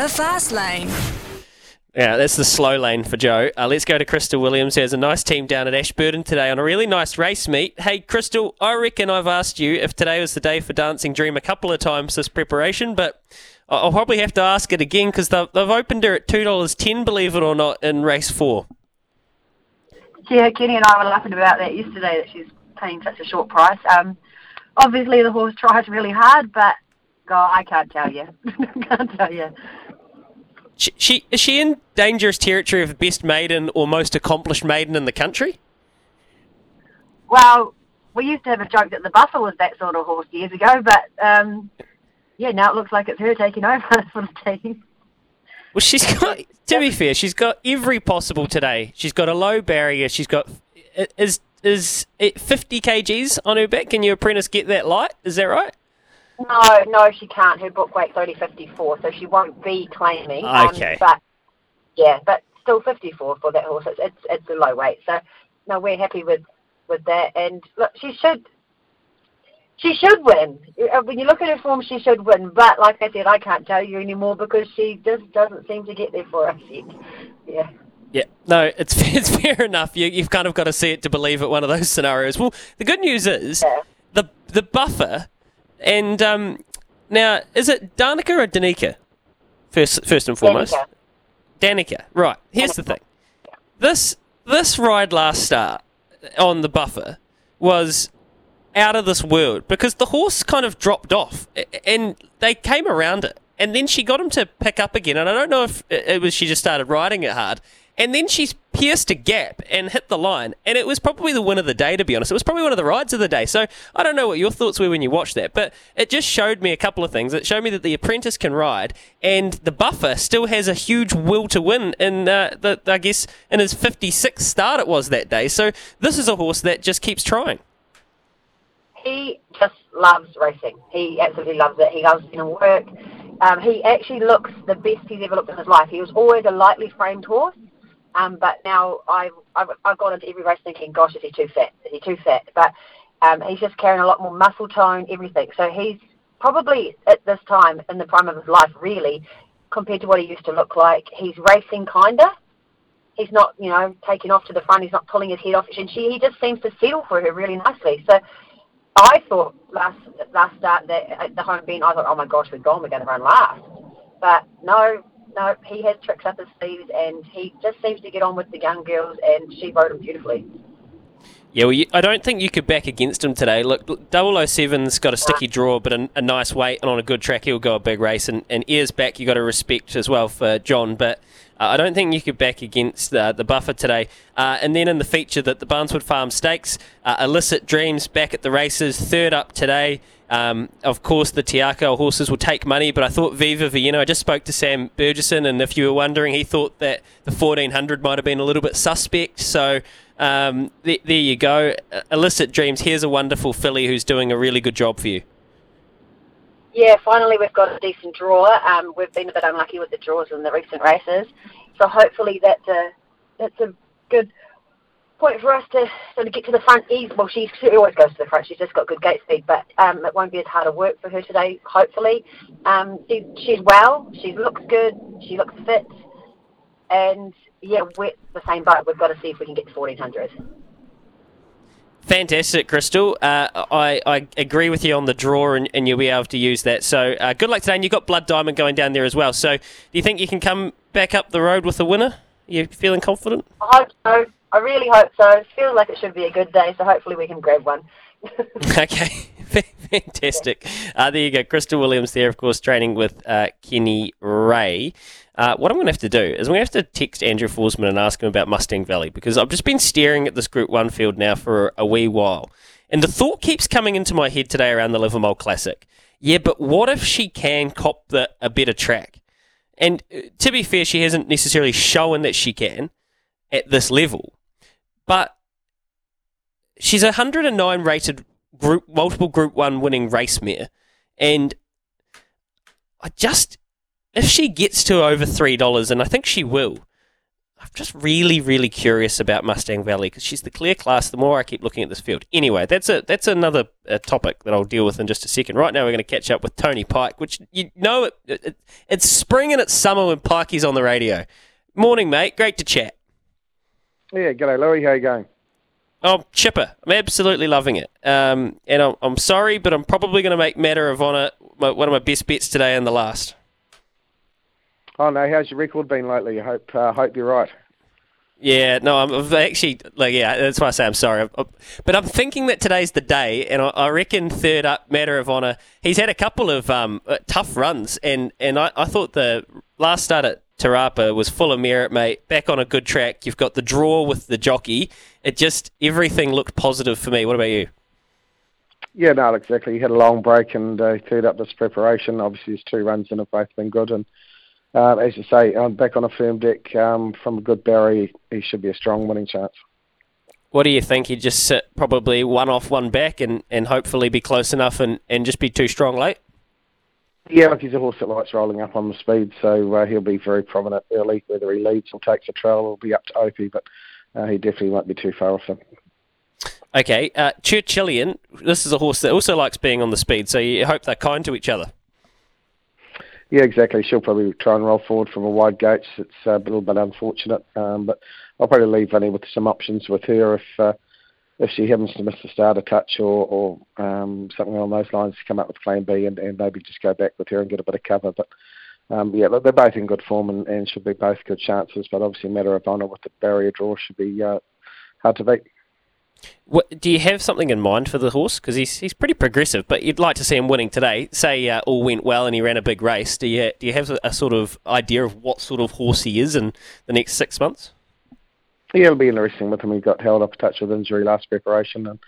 The fast lane. Yeah, that's the slow lane for Joe. Uh, let's go to Krystal Williams, who has a nice team down at Ashburton today on a really nice race meet. Hey, Krystal, I reckon I've asked you if today was the day for Dancing Dream a couple of times this preparation, but I- I'll probably have to ask it again because they've, they've opened her at $2.10, believe it or not, in race four. Yeah, Kenny and I were laughing about that yesterday that she's paying such a short price. Um, obviously the horse tries really hard, but God, I can't tell you. can't tell you. She, she Is she in dangerous territory of best maiden or most accomplished maiden in the country? Well, we used to have a joke that the buffer was that sort of horse years ago, but um, yeah, now it looks like it's her taking over for the team. Well, she's got. To be fair, she's got every possible today. She's got a low barrier. She's got is is it fifty kgs on her back. Can your apprentice get that light? Is that right? No, no, she can't. Her book weight's only 54, so she won't be claiming. Okay. Um, but yeah, but still 54 for that horse. It's, it's it's a low weight. So no, we're happy with with that. And look, she should she should win. Uh, When you look at her form, she should win. But like I said, I can't tell you anymore because she just doesn't seem to get there for us yet. Yeah. Yeah, no, it's it's fair enough. You, you've kind of got to see it to believe it. One of those scenarios. Well, the good news is Yeah. the the buffer, and um, now is it Danica or Danica? First, first and foremost, Danica. Danica. Right. Here's the thing. This this ride last start on the buffer was out of this world because the horse kind of dropped off and they came around it and then she got him to pick up again and I don't know if it it was she just started riding it hard and then she's pierced a gap and hit the line and it was probably the win of the day to be honest it was probably one of the rides of the day so I don't know what your thoughts were when you watched that but it just showed me a couple of things it showed me that the apprentice can ride and the buffer still has a huge will to win in uh, the I guess in his 56th start it was that day so this is a horse that just keeps trying he just loves racing. He absolutely loves it. He loves to work. Um, he actually looks the best he's ever looked in his life. He was always a lightly framed horse, um, but now I've, I've, I've gone into every race thinking, gosh, is he too fat? Is he too fat? But um, he's just carrying a lot more muscle tone, everything. So he's probably at this time in the prime of his life, really, compared to what he used to look like. He's racing kinda. He's not, you know, taking off to the front. He's not pulling his head off, and she, he just seems to settle for her really nicely. So I thought last last start that at the home bend, I thought, oh my gosh, we're gone, we're going to run last. But no, no, he has tricks up his sleeves, and he just seems to get on with the young girls, and she rode him beautifully. Yeah, well, you, I don't think you could back against him today. Look, 007's got a sticky draw, but a, a nice weight, and on a good track, he'll go a big race. And, and ears back, you got to respect as well for John. But I don't think you could back against uh, the buffer today. Uh, and then in the feature that the Barneswood Farm Stakes, uh, Illicit Dreams back at the races, third up today. Um, of course, the Te Akau horses will take money, but I thought Viva Vienna. I just spoke to Sam Bergerson, and if you were wondering, he thought that the 1400 might have been a little bit suspect. So um, th- there you go. Uh, Illicit Dreams. Here's a wonderful filly who's doing a really good job for you. Yeah, finally we've got a decent draw. Um, we've been a bit unlucky with the draws in the recent races, so hopefully that's a that's a good point for us to sort of get to the front easy. Well, she, she always goes to the front. She's just got good gate speed, but um, it won't be as hard a work for her today. Hopefully, um, she, she's well. She looks good. She looks fit, and yeah, we're the same boat. We've got to see if we can get to fourteen hundred. Fantastic, Krystal. Uh, I, I agree with you on the draw, and, and you'll be able to use that. So uh, good luck today. And you've got Blood Diamond going down there as well. So do you think you can come back up the road with a winner? You feeling confident? I hope so. I really hope so. It feels like it should be a good day, so hopefully we can grab one. okay, fantastic. Uh, there you go. Krystal Williams there, of course, training with uh, Kenny Rae. Uh, what I'm going to have to do is I'm going to have to text Andrew Forsman and ask him about Mustang Valley because I've just been staring at this Group 1 field now for a wee while. And the thought keeps coming into my head today around the Livamol Classic. Yeah, but what if she can cop the, a better track? And uh, to be fair, she hasn't necessarily shown that she can at this level. But she's a 109 rated group multiple group 1 winning race mare and I just if she gets to over $3 and I think she will I'm just really, really curious about Mustang Valley because she's the clear class. The more I keep looking at this field, anyway, that's a that's another uh, topic that I'll deal with in just a second. Right now, we're going to catch up with Tony Pike, which you know it, it, it's spring and it's summer when Pikey's on the radio. Morning, mate. Great to chat. Yeah, g'day, Louis. How you going? Oh, chipper. I'm absolutely loving it. Um, and I'm, I'm sorry, but I'm probably going to make Matter of Honor my, one of my best bets today and the last. Oh no, how's your record been lately? I hope uh, hope you're right. Yeah, no, I'm actually like yeah. That's why I say I'm sorry, I'm, but I'm thinking that today's the day, and I, I, reckon third up, Matter of Honor. He's had a couple of um, uh, tough runs, and and I, I thought the last start at Te Rapa was full of merit, mate. Back on a good track. You've got the draw with the jockey. It just everything looked positive for me. What about you? Yeah, no, exactly. He had a long break and uh, cleared up this preparation. Obviously, his two runs in have both been good, and uh, as you say, I'm back on a firm deck um, from a good Barry. He should be a strong winning chance. What do you think? He'd just sit probably one off, one back, and, and hopefully be close enough and, and just be too strong late? Yeah, look, he's a horse that likes rolling up on the speed, so uh, he'll be very prominent early. Whether he leads or takes a trail will be up to Opie, but uh, he definitely won't be too far off him. Okay, uh, Churchillian, this is a horse that also likes being on the speed, so you hope they're kind to each other. Yeah, exactly. She'll probably try and roll forward from a wide gate. It's uh, a little bit unfortunate, um, but I'll probably leave Vinny with some options with her if uh, if she happens to miss the starter touch or, or um, something along those lines. Come up with Plan B and, and maybe just go back with her and get a bit of cover. But um, yeah, they're both in good form and, and should be both good chances. But obviously, a matter of honour with the barrier draw should be uh, hard to beat. What, do you have something in mind for the horse? Because he's he's pretty progressive, but you'd like to see him winning today. Say uh, all went well and he ran a big race. Do you do you have a, a, sort of idea of what sort of horse he is in the next six months? Yeah, it'll be interesting with him. He got held up a touch with injury last preparation, and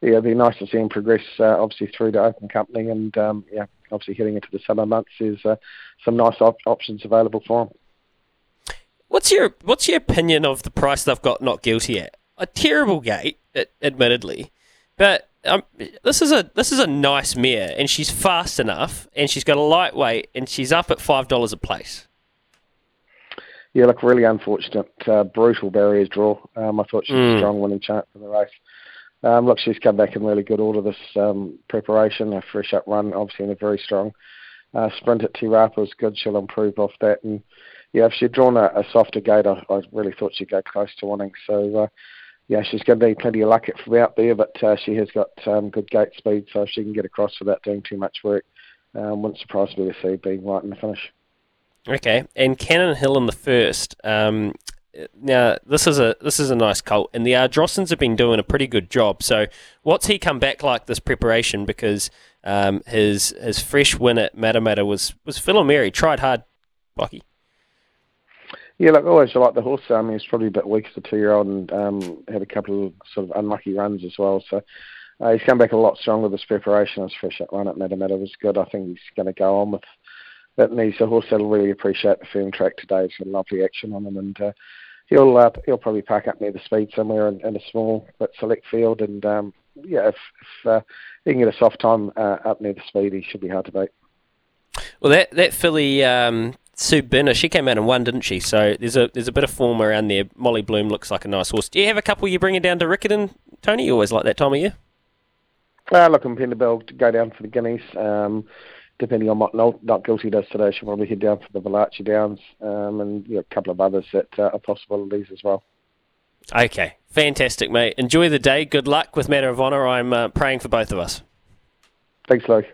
yeah, it'll be nice to see him progress. Uh, obviously through the Open Company, and um, yeah, obviously heading into the summer months, there's uh, some nice op- options available for him. What's your What's your opinion of the price they've got not guilty at? A terrible gate admittedly, but um, this is a this is a nice mare, and she's fast enough, and she's got a lightweight, and she's up at five dollars a place. Yeah, look, really unfortunate, uh, brutal barriers draw. Um, I thought she was mm. a strong winning chance in the race. Um, look, she's come back in really good order this um, preparation, a fresh up run, obviously in a very strong uh, sprint at Te Rapa was good. She'll improve off that, and yeah, if she'd drawn a, a softer gate, I, I really thought she'd go close to winning. So. Uh, yeah, she's going to need plenty of luck at from out there, but uh, she has got um, good gate speed, so if she can get across without doing too much work, um, wouldn't surprise me to see being right in the finish. Okay, and Cannon Hill in the first. Um, now this is a this is a nice colt, and the Ardrossans have been doing a pretty good job. So, what's he come back like this preparation? Because um, his his fresh win at Matamata was was Philomere. Tried hard, Bucky. Yeah, look, I always like the horse. I mean, he's probably a bit weak as a two-year-old and um, had a couple of sort of unlucky runs as well. So uh, he's come back a lot stronger this preparation. His fresh run at Matamata was good. I think he's going to go on with that. And he's a horse that'll really appreciate the firm track today. He's got lovely action on him, and uh, he'll uh, he'll probably park up near the speed somewhere in, in a small but select field. And um, yeah, if, if uh, he can get a soft time uh, up near the speed, he should be hard to beat. Well, that that filly um, Sue Binner, she came out and won, didn't she? So there's a there's a bit of form around there. Molly Bloom looks like a nice horse. Do you have a couple you bringing down to Riccarton, Tony? You always like that time of year. Uh, look, I'm Penderbill to go down for the Guineas. Um, depending on what not, not guilty does today, she'll probably head down for the Valachi Downs um, and you know, a couple of others that uh, are possibilities as well. Okay, fantastic, mate. Enjoy the day. Good luck with Matter of Honour. I'm uh, praying for both of us. Thanks, Luke.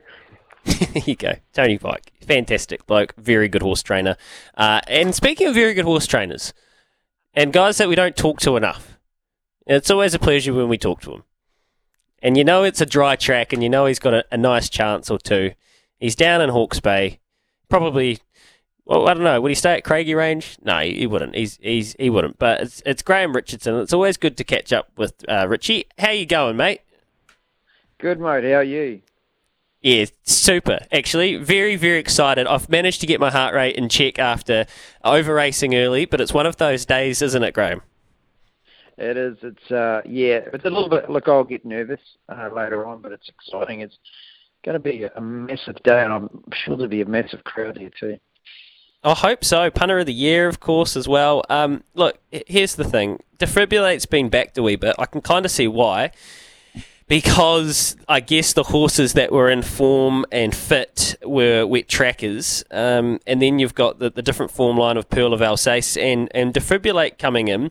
there you go. Tony Pike. Fantastic bloke. Very good horse trainer. Uh, and speaking of very good horse trainers, and guys that we don't talk to enough, it's always a pleasure when we talk to him. And you know it's a dry track, and you know he's got a, a nice chance or two. He's down in Hawke's Bay. Probably, well, I don't know. Would he stay at Craggy Range? No, he, he wouldn't. He's, he's he wouldn't. But it's it's Graham Richardson. It's always good to catch up with uh, Richie. How you going, mate? Good, mate. How are you? Yeah, super. Actually, very, very excited. I've managed to get my heart rate in check after over racing early, but it's one of those days, isn't it, Graham? It is. It's uh, yeah. It's a little bit. Look, I'll get nervous uh, later on, but it's exciting. It's going to be a massive day, and I'm sure there'll be a massive crowd here too. I hope so. Punter of the year, of course, as well. Um, look, here's the thing: Defibrillate's been backed a wee bit. I can kind of see why, because I guess the horses that were in form and fit were wet trackers, um, and then you've got the, the different form line of Pearl of Alsace and and Defibrillate coming in.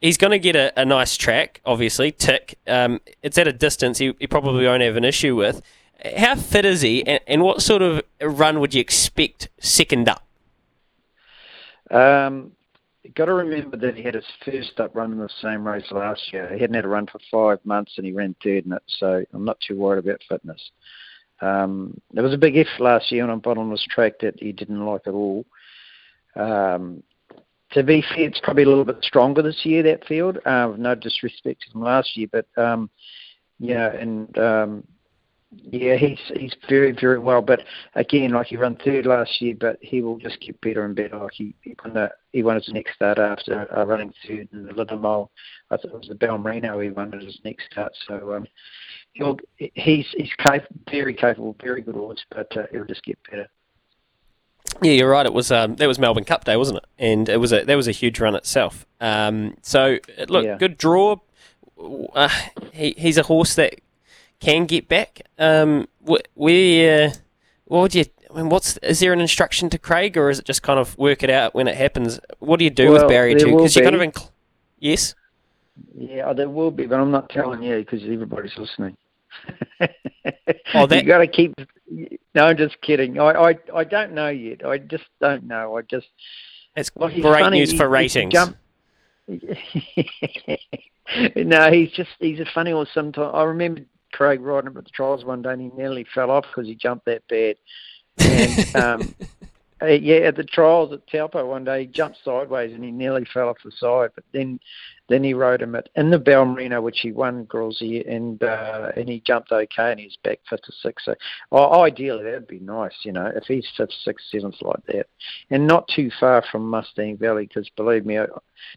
He's going to get a, a nice track, obviously. Tick. Um, it's at a distance he, he probably won't have an issue with. How fit is he, and, and what sort of run would you expect second up? Um, got to remember that he had his first up run in the same race last year. He hadn't had a run for five months, and he ran third in it. So I'm not too worried about fitness. Um, there was a big if last year on a bottomless track that he didn't like at all. Um, to be fair, it's probably a little bit stronger this year that field. Uh, no disrespect to him last year, but um, yeah, and um, yeah, he's he's very very well. But again, like he ran third last year, but he will just get better and better. Like he he won, the, he won his next start after uh, running third in the Livamol. I thought it was the Balmerino he won at his next start. So um, he'll he's he's capable, very capable, very good odds, but uh, he'll just get better. Yeah, you're right. It was um, that was Melbourne Cup Day, wasn't it? And it was a that was a huge run itself. Um, so look, yeah. good draw. Uh, he he's a horse that can get back. Um, where, uh, what would you? I mean, what's is there an instruction to Craig, or is it just kind of work it out when it happens? What do you do well, with barrier two? Because you kind of inc- yes. Yeah, there will be, but I'm not telling you because everybody's listening. oh, that... you got to keep. No, I'm just kidding. I, I, I don't know yet. I just don't know. I just. It's great funny. news for ratings. No, he's just he's a funny one. Sometimes I remember Craig riding him at the trials one day and he nearly fell off because he jumped that bad. And um, uh, yeah, at the trials at Taupo one day, he jumped sideways and he nearly fell off the side. But then, then he rode him at in the Balmerino, which he won Grossi, and uh, and he jumped okay and he's back fifth to sixth. So oh, ideally, that'd be nice, you know, if he's fifth, sixth, seventh like that, and not too far from Mustang Valley, because believe me, it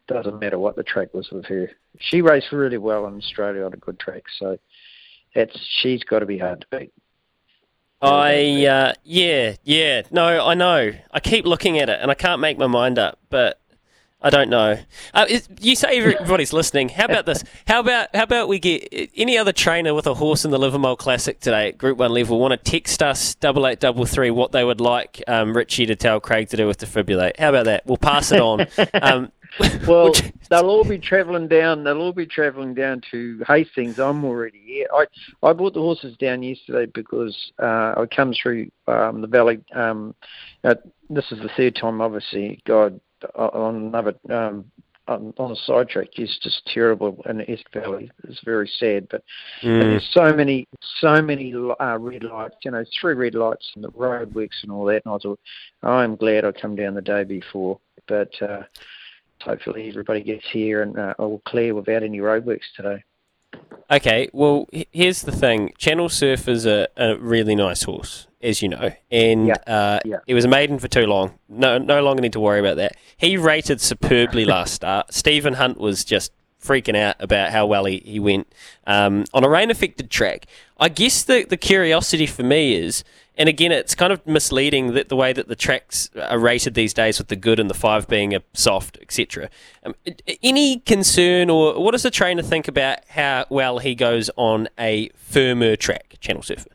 doesn't matter what the track was with her. She raced really well in Australia on a good track, so it's she's got to be hard to beat. I uh, yeah yeah no I know I keep looking at it and I can't make my mind up but I don't know. Uh, you say everybody's listening. How about this? How about how about we get any other trainer with a horse in the Livamol Classic today at Group One level want to text us double eight double three what they would like um, Richie to tell Craig to do with defibrillate. How about that? We'll pass it on. Um, well, they'll all be travelling down. They'll all be travelling down to Hastings. I'm already here. I I brought the horses down yesterday because uh, I come through um, the valley. Um, uh, this is the third time, obviously. God, on another um, on, on a sidetrack is just terrible in the Esk Valley. It's very sad, but mm. there's so many, so many uh, red lights. You know, three red lights and the roadworks and all that. And I thought, I'm glad I come down the day before, but. Uh, hopefully everybody gets here and uh, all clear without any roadworks today. Okay, well, here's the thing. Channel Surf is a, a really nice horse, as you know, and yeah. Uh, yeah. he was a maiden for too long. No, no longer need to worry about that. He rated superbly last start. Stephen Hunt was just freaking out about how well he, he went um, on a rain affected track. I guess the, the curiosity for me is and again, it's kind of misleading that the way that the tracks are rated these days, with the good and the five being a soft, etc. Um, any concern, or what does the trainer think about how well he goes on a firmer track, Channel Surfer?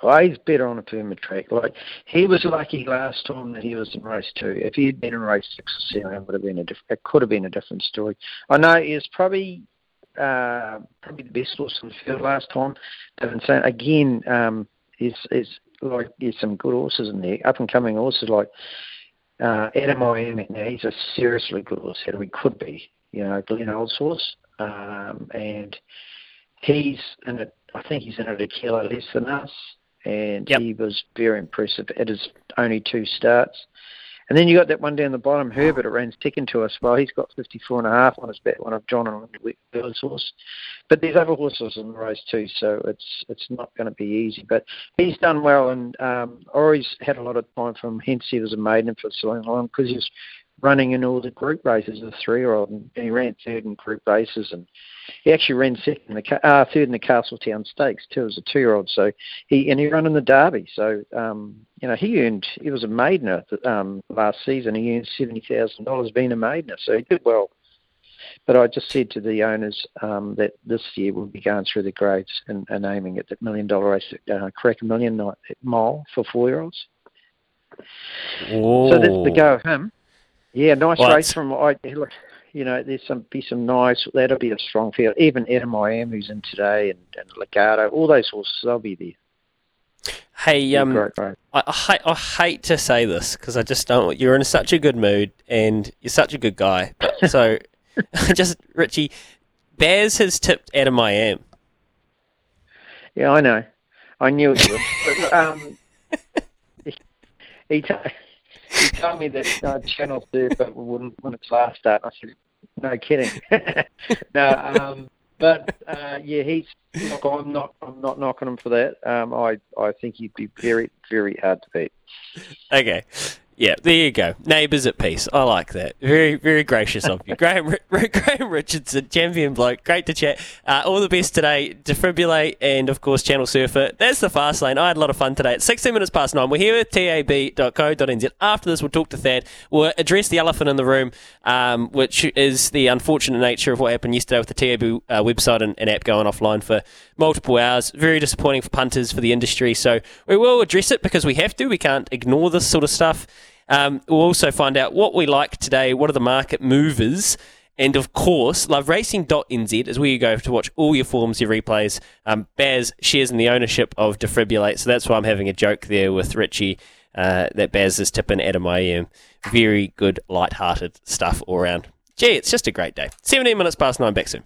He's better on a firmer track. Like he was lucky last time that he was in race two. If he had been in race six or seven, it would have been a diff- it could have been a different story. I know he was probably uh, probably the best horse in the field last time. But again, um, is is like there's some good horses in there, up and coming horses like uh, Adam Miami. Now he's a seriously good horse. He could be, you know, Glenn Old's horse, um, and he's in it. I think he's in it a kilo less than us, and yep. he was very impressive at his only two starts. And then you got that one down the bottom, Herbert, it ran second to us. Well, he's got 54 and a half on his back, one of John and Bill's horse. But there's other horses in the race too, so it's it's not going to be easy. But he's done well, and um, always had a lot of time from Hensey was a maiden for so long because he was running in all the group races as a three-year-old, and he ran third in group races, and he actually ran second in the uh, third in the Castletown Stakes too as a two-year-old. So he and he ran in the Derby. So um, you know he earned he was a maidener um, last season. He earned seventy thousand dollars being a maidener, so he did well. But I just said to the owners um, that this year we'll be going through the grades and, and aiming at that million dollar race, uh, Karaka Million mile for four year olds. So that's the go of him. Yeah, nice well, race from I look. You know, there's some be some nice. That'll be a strong field. Even Edam who's in today, and, and Legato, all those horses, they'll be there. Hey, um, great, great. I, I, hate, I hate to say this because I just don't. You're in such a good mood and you're such a good guy. But, so, just Richie, Baz has tipped Adam I am. Yeah, I know. I knew it would. um, he, he, t- he told me that uh, Channel Surfer wouldn't when its last start. I said, no kidding. no, um, but uh, yeah, he's. Look, I'm not. I'm not knocking him for that. Um, I I think he'd be very very hard to beat. Okay. Yeah, there you go. Neighbours at peace. I like that. Very, very gracious of you. Graham, Graham Richardson, champion bloke. Great to chat. Uh, all the best today. Defibrillate and, of course, Channel Surfer. That's the fast lane. I had a lot of fun today. It's 16 minutes past nine. We're here at tab.co.nz. After this, we'll talk to Thad. We'll address the elephant in the room, um, which is the unfortunate nature of what happened yesterday with the TAB uh, website and, and app going offline for multiple hours. Very disappointing for punters, for the industry. So we will address it because we have to. We can't ignore this sort of stuff. Um, we'll also find out what we like today, what are the market movers, and of course, loveracing.nz is where you go to watch all your forms, your replays. Um, Baz shares in the ownership of Defibrillate, so that's why I'm having a joke there with Richie uh, that Baz is tipping Adam IM. Very good, light-hearted stuff all around. Gee, it's just a great day. 17 minutes past nine, back soon.